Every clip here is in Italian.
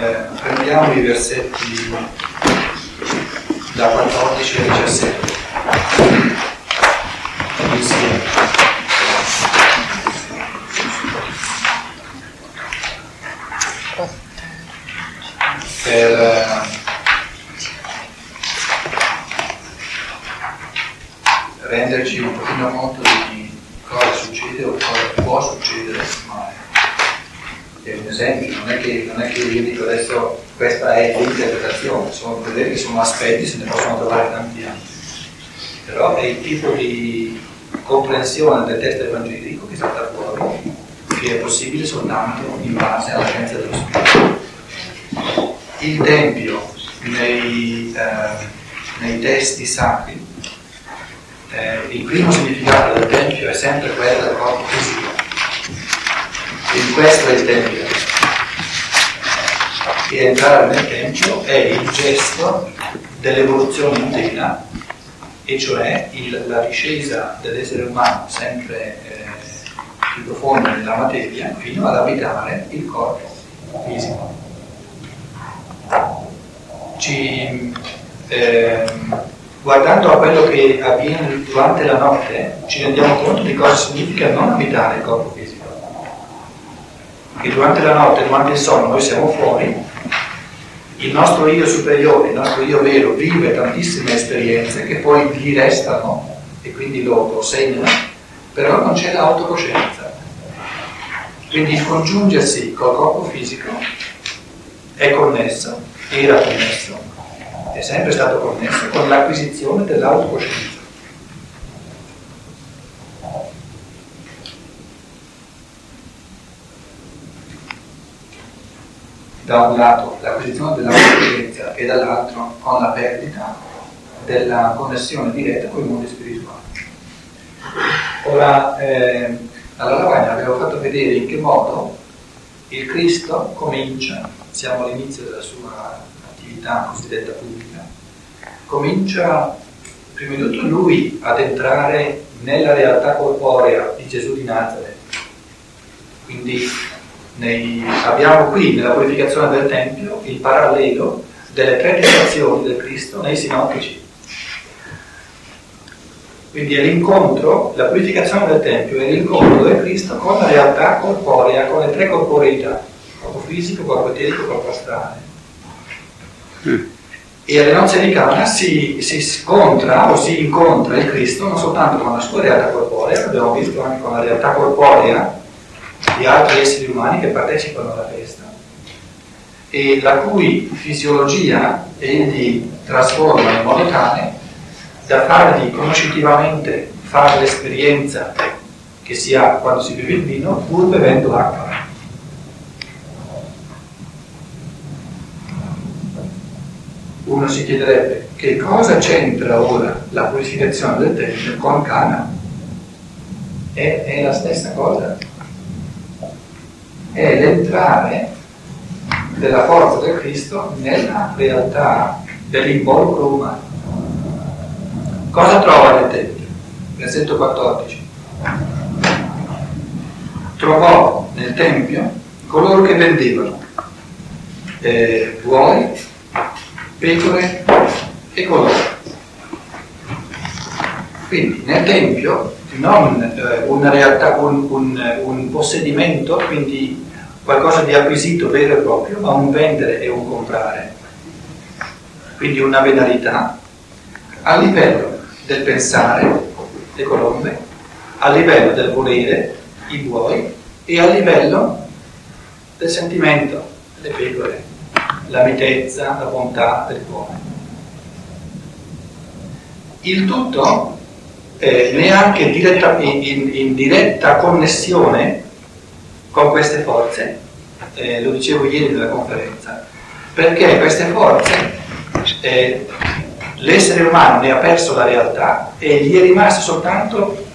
eh, prendiamo i versetti da 14 a 17 insieme. Per eh, renderci un pochino conto di cosa succede o cosa può succedere, ma è un esempio, non è che, non è che io dico adesso questa è l'interpretazione, sono vedere che sono aspetti, se ne possono trovare tanti altri. Però è il tipo di comprensione del testo evangelico che salta fuori, che è possibile soltanto in base alla scienza dello Spirito. Il Tempio nei, eh, nei testi sacri, eh, il primo significato del Tempio è sempre quello del corpo fisico. Quindi questo è il Tempio. E entrare nel Tempio è il gesto dell'evoluzione intera e cioè il, la discesa dell'essere umano sempre eh, più profonda nella materia fino ad abitare il corpo fisico. Ci, eh, guardando a quello che avviene durante la notte, ci rendiamo conto di cosa significa non abitare il corpo fisico. Che durante la notte, durante il sonno, noi siamo fuori il nostro io superiore, il nostro io vero vive tantissime esperienze che poi gli restano e quindi lo, lo segnano, però non c'è l'autocoscienza. Quindi il congiungersi col corpo fisico è connesso, era connesso, è sempre stato connesso con l'acquisizione dell'autocoscienza. Da un lato l'acquisizione della conoscenza e dall'altro con la perdita della connessione diretta con i mondi spirituali. Ora, eh, alla lavagna abbiamo fatto vedere in che modo il Cristo comincia, siamo all'inizio della sua attività cosiddetta pubblica, comincia prima di tutto lui ad entrare nella realtà corporea di Gesù di Nazareth. Quindi nei, abbiamo qui nella purificazione del Tempio il parallelo delle predicazioni del Cristo nei sinottici. Quindi è l'incontro, la purificazione del Tempio è l'incontro del Cristo con la realtà corporea, con le tre corporeità, corpo fisico, corpo eterico, corpo astrale. Mm. E alle nozze di Cana si, si scontra o si incontra il Cristo non soltanto con la sua realtà corporea, l'abbiamo visto anche con la realtà corporea di altri esseri umani che partecipano alla festa e la cui fisiologia egli trasforma in modo tale da fargli conoscitivamente fare l'esperienza che si ha quando si beve il vino pur bevendo l'acqua. Uno si chiederebbe che cosa c'entra ora la purificazione del Tempio con Cana? È, è la stessa cosa è l'entrare della forza del Cristo nella realtà dell'involucro umano. Cosa trova nel Tempio? Versetto 14. Trovò nel Tempio coloro che vendevano eh, pecore e colori. Quindi nel Tempio non eh, una realtà, un, un, un, possedimento, quindi qualcosa di acquisito vero e proprio, ma un vendere e un comprare. Quindi una venalità a livello del pensare, le colombe, a livello del volere, i buoi, e a livello del sentimento, le pecore, la mitezza, la bontà del cuore. Il tutto eh, neanche diretta, in, in, diretta connessione con queste forze, eh, lo dicevo ieri nella conferenza, perché queste forze, eh, l'essere umano ne ha perso la realtà e gli è rimasta soltanto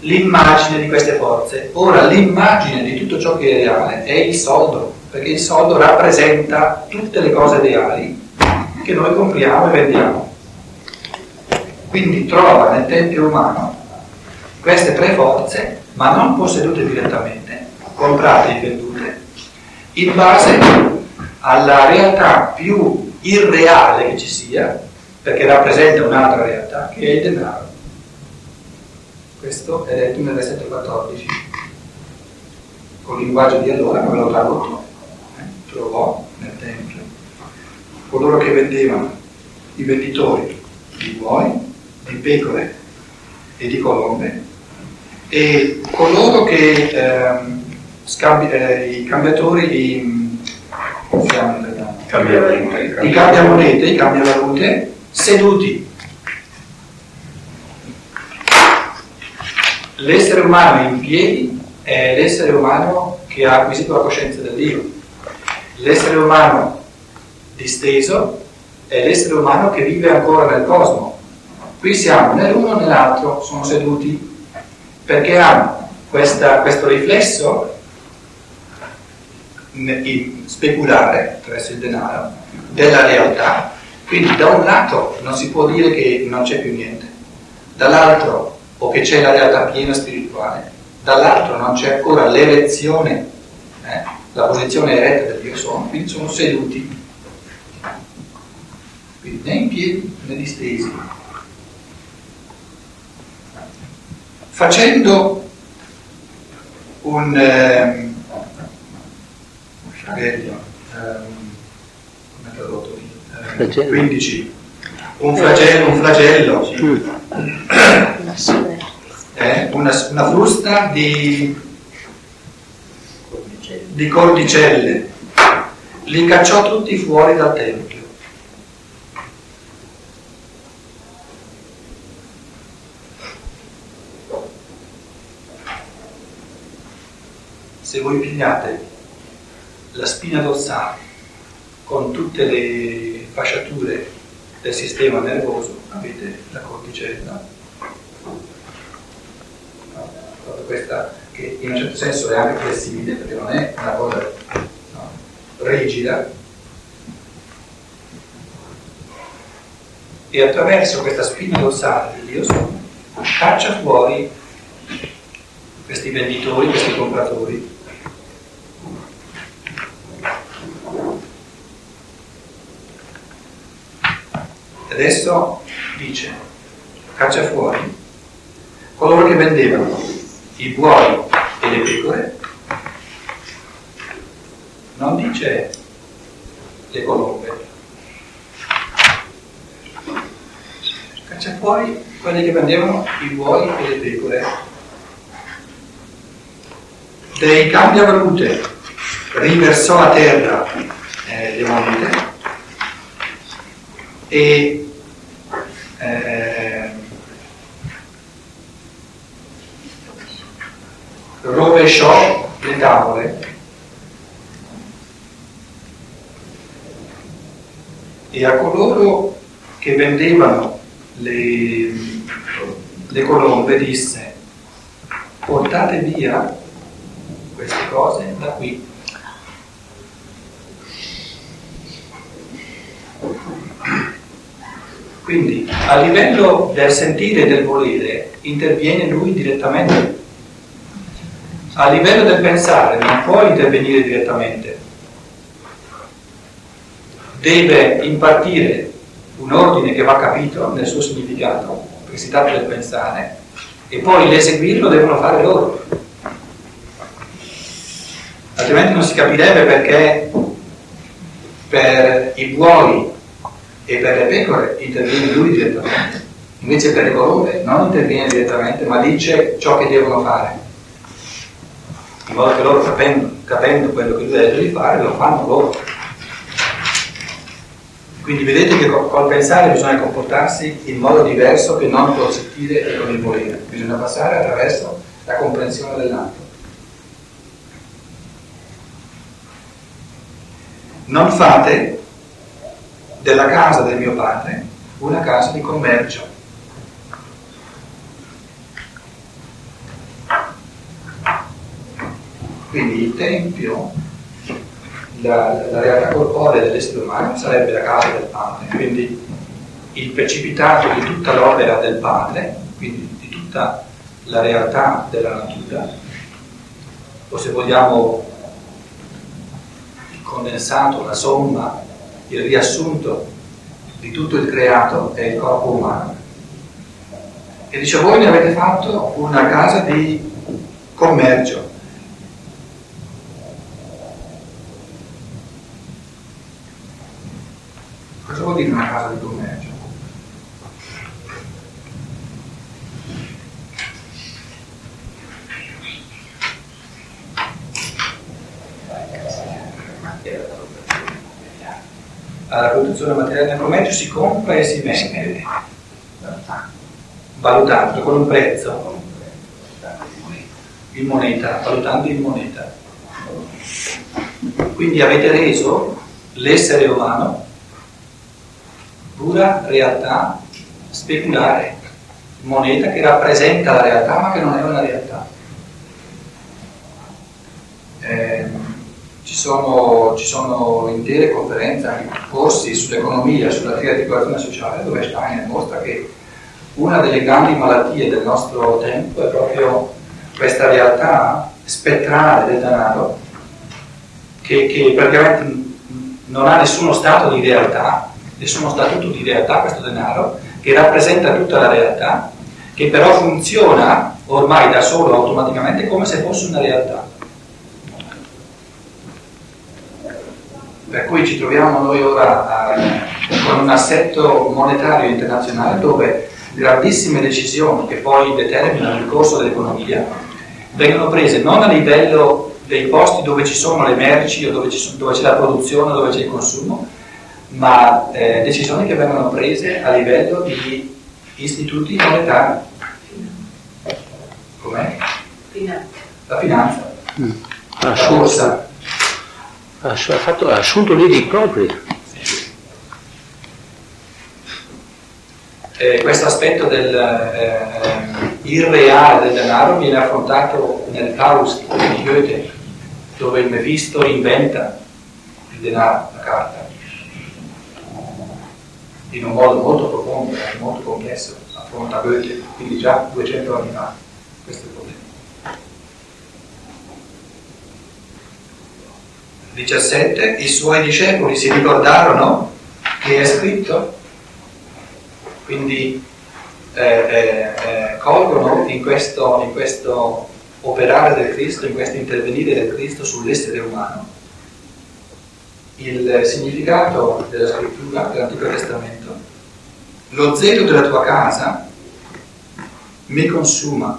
l'immagine di queste forze. Ora l'immagine di tutto ciò che è reale è il soldo, perché il soldo rappresenta tutte le cose reali che noi compriamo e vendiamo. Quindi trova nel Tempio umano queste tre forze, ma non possedute direttamente, comprate e vendute, in base alla realtà più irreale che ci sia, perché rappresenta un'altra realtà, che è il denaro. Questo è detto nel versetto 14. Con il linguaggio di allora, me lo tradotto, eh, trovò nel Tempio coloro che vendevano, i venditori di buoi, di pecore e di colombe, e coloro che ehm, scambi, eh, i cambiatori, i, cambiamonete, i cambiamonete, i cambiavalute, seduti. L'essere umano in piedi è l'essere umano che ha acquisito la coscienza del Dio. L'essere umano disteso è l'essere umano che vive ancora nel cosmo. Qui siamo né l'uno né l'altro, sono seduti perché hanno questa, questo riflesso speculare attraverso il denaro della realtà. Quindi da un lato non si può dire che non c'è più niente, dall'altro o che c'è la realtà piena spirituale, dall'altro non c'è ancora l'elezione, eh, la posizione eretta del io sono, quindi sono seduti quindi né in piedi né distesi. Facendo un, eh, flagello, um, come tradotto? Lì? Eh, 15. Un flagello, un flagello. Eh, una, una frusta di, di cordicelle, li cacciò tutti fuori dal tempio. Se voi pigliate la spina dorsale con tutte le fasciature del sistema nervoso, avete la corticella, questa che in un certo senso è anche flessibile perché non è una cosa no, rigida, e attraverso questa spina dorsale di Dio sono caccia fuori questi venditori, questi compratori Adesso dice, caccia fuori coloro che vendevano i buoi e le pecore, non dice le colombe, caccia fuori quelli che vendevano i buoi e le pecore. Dei cambiavalute riversò a terra eh, le monete e eh, rovesciò le tavole e a coloro che vendevano le, le colombe disse portate via queste cose da qui Quindi a livello del sentire e del volere interviene lui direttamente. A livello del pensare non può intervenire direttamente. Deve impartire un ordine che va capito nel suo significato, perché si tratta del pensare, e poi l'eseguirlo devono fare loro. Altrimenti non si capirebbe perché per i buoi e per le pecore interviene lui direttamente. Invece per le colombe non interviene direttamente, ma dice ciò che devono fare. In modo che loro capendo, capendo quello che lui ha detto di fare, lo fanno loro. Quindi vedete che col pensare bisogna comportarsi in modo diverso che non col sentire e con il volere. Bisogna passare attraverso la comprensione dell'altro. Non fate della casa del mio padre una casa di commercio. Quindi il tempio, la, la realtà corporea dell'essere umano sarebbe la casa del padre, quindi il precipitato di tutta l'opera del padre, quindi di tutta la realtà della natura, o se vogliamo condensato, la somma, il riassunto di tutto il creato è il corpo umano. E dice voi ne avete fatto una casa di commercio. Cosa vuol una casa di commercio? alla produzione materiale del commercio si compra e si vende, valutando con un prezzo in moneta, valutando in moneta. Quindi avete reso l'essere umano pura realtà speculare, moneta che rappresenta la realtà ma che non è una realtà. Eh, ci sono, ci sono, intere conferenze, anche corsi sull'economia, sulla articolazione sociale, dove Steiner mostra che una delle grandi malattie del nostro tempo è proprio questa realtà spettrale del denaro, che, che praticamente non ha nessuno stato di realtà, nessuno statuto di realtà questo denaro, che rappresenta tutta la realtà, che però funziona ormai da solo automaticamente come se fosse una realtà. Per cui ci troviamo noi ora a, con un assetto monetario internazionale dove grandissime decisioni che poi determinano il corso dell'economia vengono prese non a livello dei posti dove ci sono le merci o dove, sono, dove c'è la produzione o dove c'è il consumo, ma eh, decisioni che vengono prese a livello di istituti monetari. Com'è? Finanza. La finanza. Mm. La borsa ha, fatto, ha assunto veri propri. Eh, questo aspetto del eh, irreale del denaro viene affrontato nel Faust di Goethe, dove il Mephisto inventa il denaro, la carta, in un modo molto profondo, molto complesso, affronta Goethe, quindi già 200 anni fa. Questo è il problema. 17, i suoi discepoli si ricordarono che è scritto, quindi eh, eh, eh, colgono in questo, in questo operare del Cristo, in questo intervenire del Cristo sull'essere umano, il significato della scrittura dell'Antico Testamento. Lo zelo della tua casa mi consuma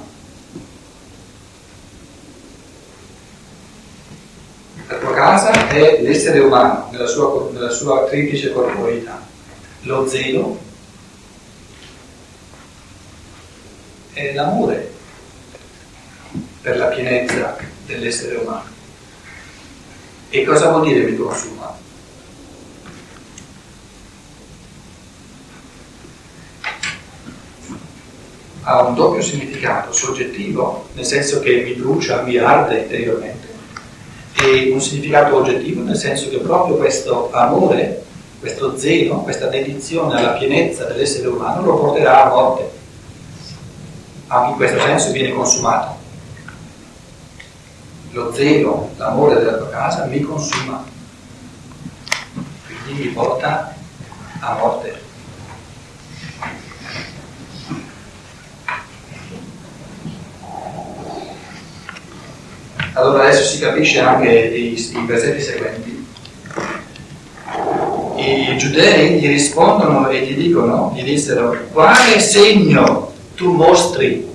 La tua casa è l'essere umano nella sua, nella sua triplice corporeità. Lo zelo è l'amore per la pienezza dell'essere umano. E cosa vuol dire mi consuma? Ha un doppio significato, soggettivo, nel senso che mi brucia, mi arde interiormente, e un significato oggettivo, nel senso che proprio questo amore, questo zelo, questa dedizione alla pienezza dell'essere umano lo porterà a morte. Anche in questo senso viene consumato. Lo zelo, l'amore della tua casa mi consuma, quindi mi porta a morte. Allora adesso si capisce anche i, versetti seguenti. I giudei gli rispondono e gli dicono, gli dissero, quale segno tu mostri?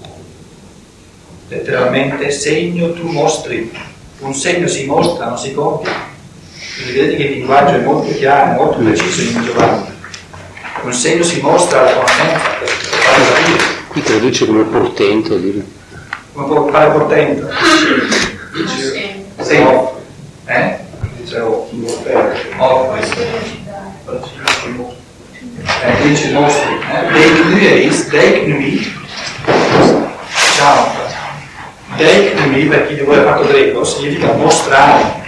Letteralmente, segno tu mostri. Un segno si mostra, non si compie. Quindi vedete che il linguaggio è molto chiaro, molto preciso in Giovanni. Un segno si mostra alla conoscenza per, farlo capire. Qui traduce come portento. Come può fare portento? Dice sì. Eh? Dice off. Eh, dice nostri. Eh? Dei nueis, dei nui. Ciao. Nui, per chi di voi ha fatto greco, significa mostrare.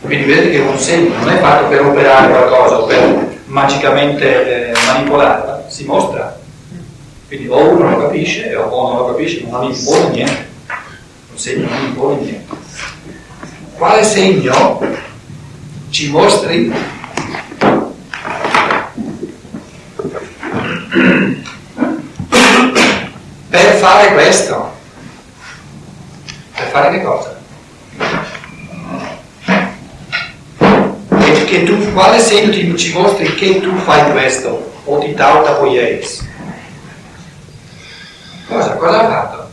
Quindi vedete che un segno non è fatto per operare qualcosa o per magicamente eh, manipolarla, si mostra quindi o uno lo capisce o non lo capisce, non impone niente. Un segno non impone niente. Quale segno ci mostri per fare questo? Per fare che cosa? Che tu, quale segno ti, ci mostri che tu fai questo? O ti tauta poieis? Cosa? Cosa ha fatto?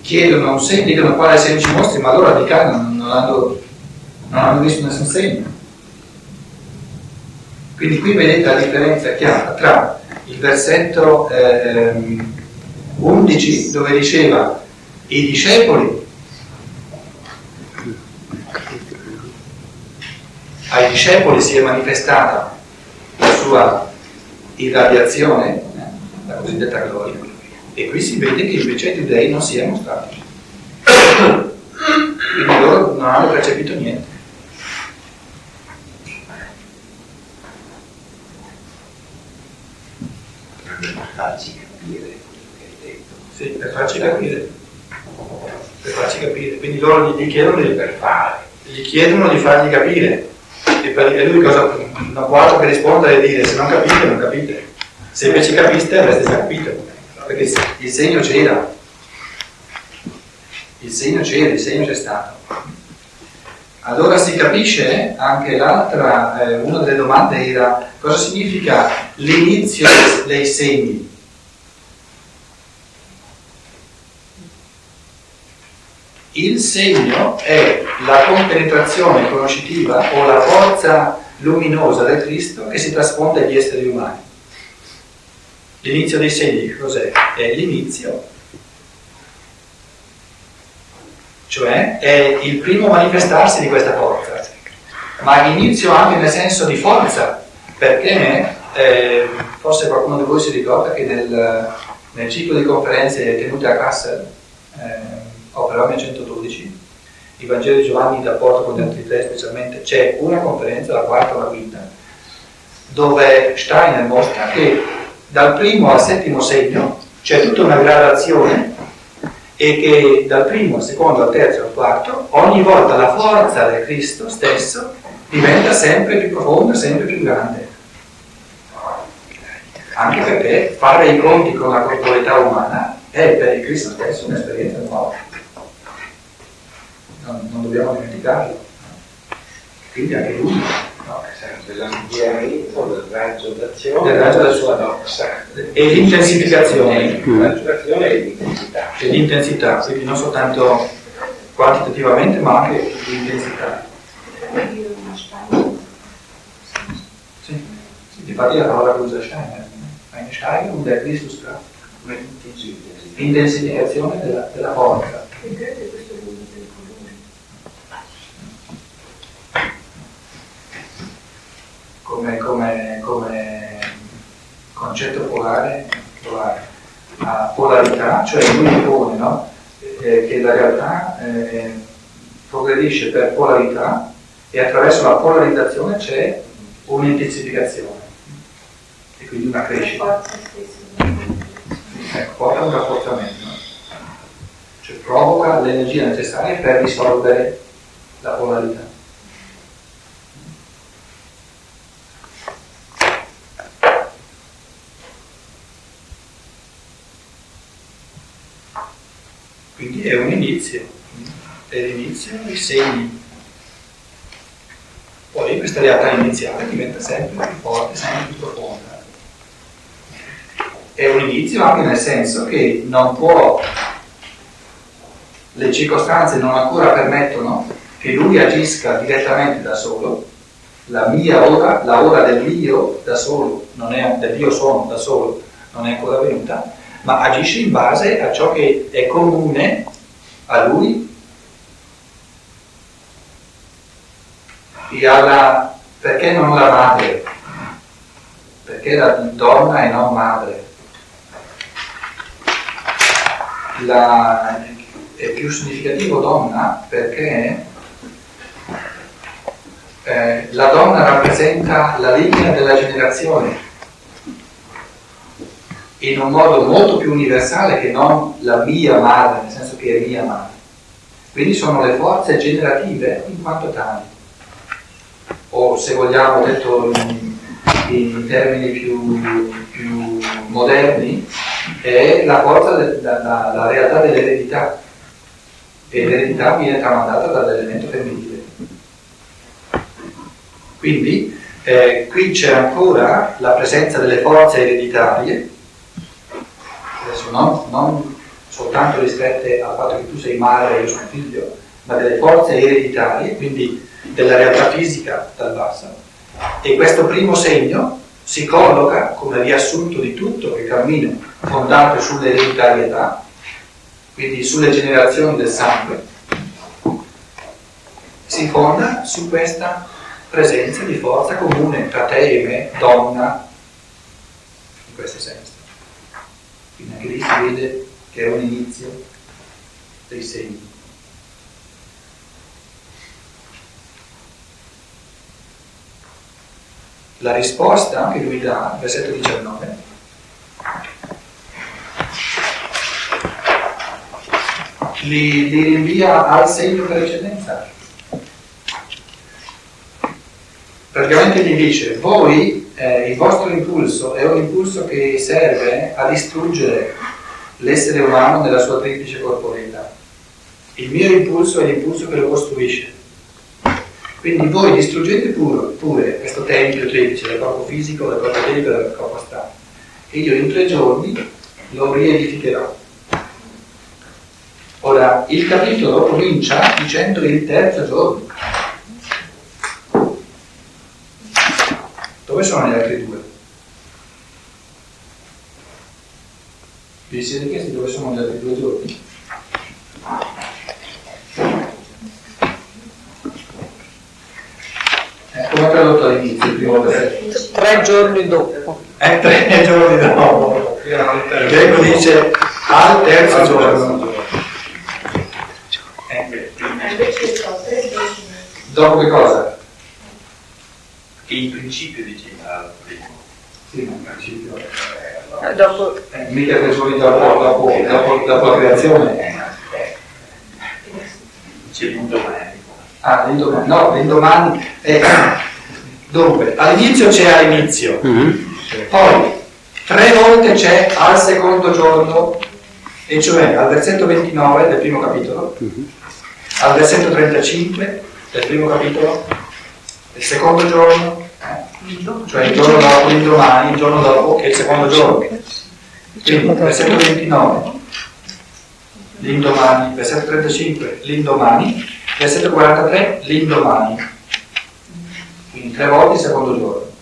chiedono un segno, dicono quale segno ci mostri, ma loro di non, non, hanno, non hanno visto nessun segno. Quindi qui vedete la differenza chiara tra il versetto eh, 11 dove diceva i discepoli ai discepoli si è manifestata la sua irradiazione, eh, la cosiddetta gloria, e qui si vede che invece i giudei non si è mostrato. Quindi loro non hanno percepito niente. Farci capire quello che hai detto. Sì, per farci capire. Per farci capire. Quindi loro gli chiedono di, Per fare. gli chiedono di fargli capire. E, per, e lui cosa, non può altro che rispondere e dire se non capite, non capite. Se invece capiste avreste capito perché il segno c'era, il segno c'era, il segno c'è stato. Allora si capisce anche l'altra, eh, una delle domande era cosa significa l'inizio dei segni. Il segno è la compenetrazione conoscitiva o la forza luminosa del Cristo che si trasfonde agli esseri umani. L'inizio dei segni cos'è? È l'inizio, cioè è il primo manifestarsi di questa forza, ma l'inizio anche nel senso di forza, perché eh, forse qualcuno di voi si ricorda che nel, nel ciclo di conferenze tenute a Kassel, eh, Opera 112, il Vangelo di Giovanni in rapporto con gli altri tre specialmente, c'è una conferenza, la quarta o la quinta, dove Steiner mostra che dal primo al settimo segno c'è tutta una gradazione e che dal primo al secondo al terzo al quarto ogni volta la forza del Cristo stesso diventa sempre più profonda, sempre più grande. Anche perché fare i conti con la corporalità umana è per il Cristo stesso un'esperienza nuova. Non, non dobbiamo dimenticarlo. Quindi anche lui dell'ampliamento del raggio d'azione del raggio della sua doxa. E l'intensificazione. E l'intensità. E l'intensità, quindi non soltanto quantitativamente ma anche l'intensità. Sì, infatti la parola che usa Steiner, Einstein und der Christuskraft, l'intensificazione della, della forza. Come, come, come concetto polare, polare, a polarità, cioè lui no? eh, che la realtà eh, progredisce per polarità e attraverso la polarizzazione c'è un'intensificazione e quindi una crescita. Ecco, porta un rafforzamento, cioè provoca l'energia necessaria per risolvere la polarità. Quindi è l'inizio dei segni. Poi questa realtà iniziale diventa sempre più forte, sempre più profonda. È un inizio anche nel senso che non può, le circostanze non ancora permettono che lui agisca direttamente da solo, la mia ora, la ora dell'io da solo, non è, dell'io sono da solo, non è ancora venuta, ma agisce in base a ciò che è comune a lui e alla... perché non la madre? Perché la donna e non madre? La, è più significativo donna perché eh, la donna rappresenta la linea della generazione in un modo molto più universale che non la mia madre, nel senso che è mia madre. Quindi sono le forze generative in quanto tali. O se vogliamo detto in, in termini più, più, moderni, è la forza, de, la, la, la realtà dell'eredità. E l'eredità viene tramandata dall'elemento femminile. Quindi eh, qui c'è ancora la presenza delle forze ereditarie, non, non soltanto ristrette al fatto che tu sei madre e io sono figlio, ma delle forze ereditarie, quindi della realtà fisica dal basso. E questo primo segno si colloca come riassunto di tutto il cammino fondato sull'ereditarietà, quindi sulle generazioni del sangue, si fonda su questa presenza di forza comune tra te e me, donna, in questo senso. Quindi anche lì si vede che è un inizio dei segni. La risposta che lui dà, versetto 19, li, li rinvia al segno per eccellenza praticamente gli dice, voi, eh, il vostro impulso è un impulso che serve a distruggere l'essere umano nella sua triplice corporeità. Il mio impulso è l'impulso che lo costruisce. Quindi voi distruggete pure, pure questo tempio triplice, del corpo fisico, del corpo eterico e del corpo astrale. E io in tre giorni lo riedificherò. Ora, il capitolo comincia dicendo il terzo giorno. Sono gli altri due? Vi siete chiesti dove sono gli altri due giorni? Eh, come tradotto all'inizio il primo versetto? Tre giorni dopo. Eh, tre giorni dopo. Il greco dice al terzo giorno. Eh, dopo che cosa? Che in principio diceva prima. Sì, ma in principio. Eh, Dopo, Eh, mica tre giorni dopo, dopo, dopo, dopo la creazione. C'è l'indomani. Ah, l'indomani. No, l'indomani. Eh, dunque, all'inizio c'è all'inizio, Mhm. poi tre volte c'è al secondo giorno, e cioè al versetto 29 del primo capitolo, al versetto 35 del primo capitolo, il secondo giorno, cioè il giorno dopo, l'indomani, il giorno dopo, che è il secondo giorno. Quindi, versetto 29, l'indomani, versetto 35, l'indomani, versetto 43, l'indomani. Quindi tre volte il secondo giorno.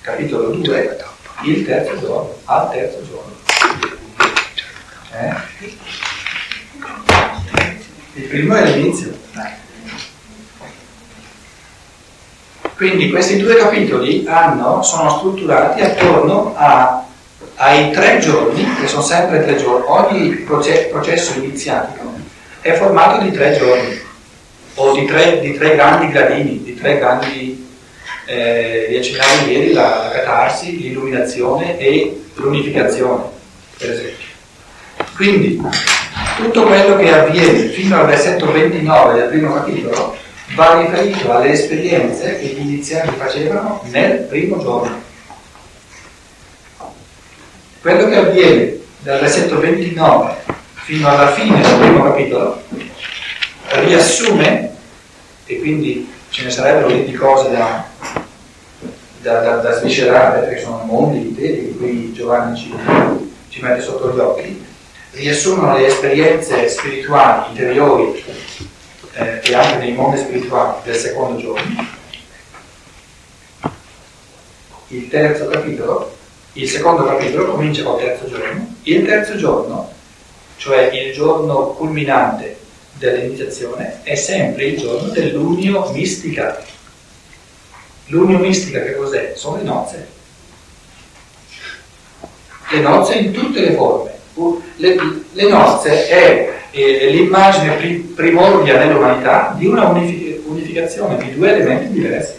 Capitolo 2, il terzo giorno, al terzo giorno. Eh? Il primo è l'inizio. Quindi questi due capitoli hanno, sono strutturati attorno a, ai tre giorni, che sono sempre tre giorni. Ogni proce- processo iniziatico è formato di tre giorni, o di tre, di tre grandi gradini, di tre grandi, eh, vi accennavo ieri, la, la catarsi, l'illuminazione e l'unificazione, per esempio. Quindi tutto quello che avviene fino al versetto 29 del primo capitolo va riferito alle esperienze che gli inizianti facevano nel primo giorno. Quello che avviene dal versetto 29 fino alla fine del primo capitolo riassume, e quindi ce ne sarebbero lì di cose da, da, da, da sviscerare, perché sono mondi interi di cui Giovanni ci, ci mette sotto gli occhi, riassumono le esperienze spirituali interiori eh, e anche nei mondi spirituali del secondo giorno. Il terzo capitolo, il secondo capitolo comincia col terzo giorno. Il terzo giorno, cioè il giorno culminante dell'iniziazione, è sempre il giorno dell'unio mistica. L'unio mistica che cos'è? Sono le nozze. Le nozze in tutte le forme. Le, le nozze è eh, l'immagine pri- primordia nell'umanità di una unific- unificazione di due elementi diversi.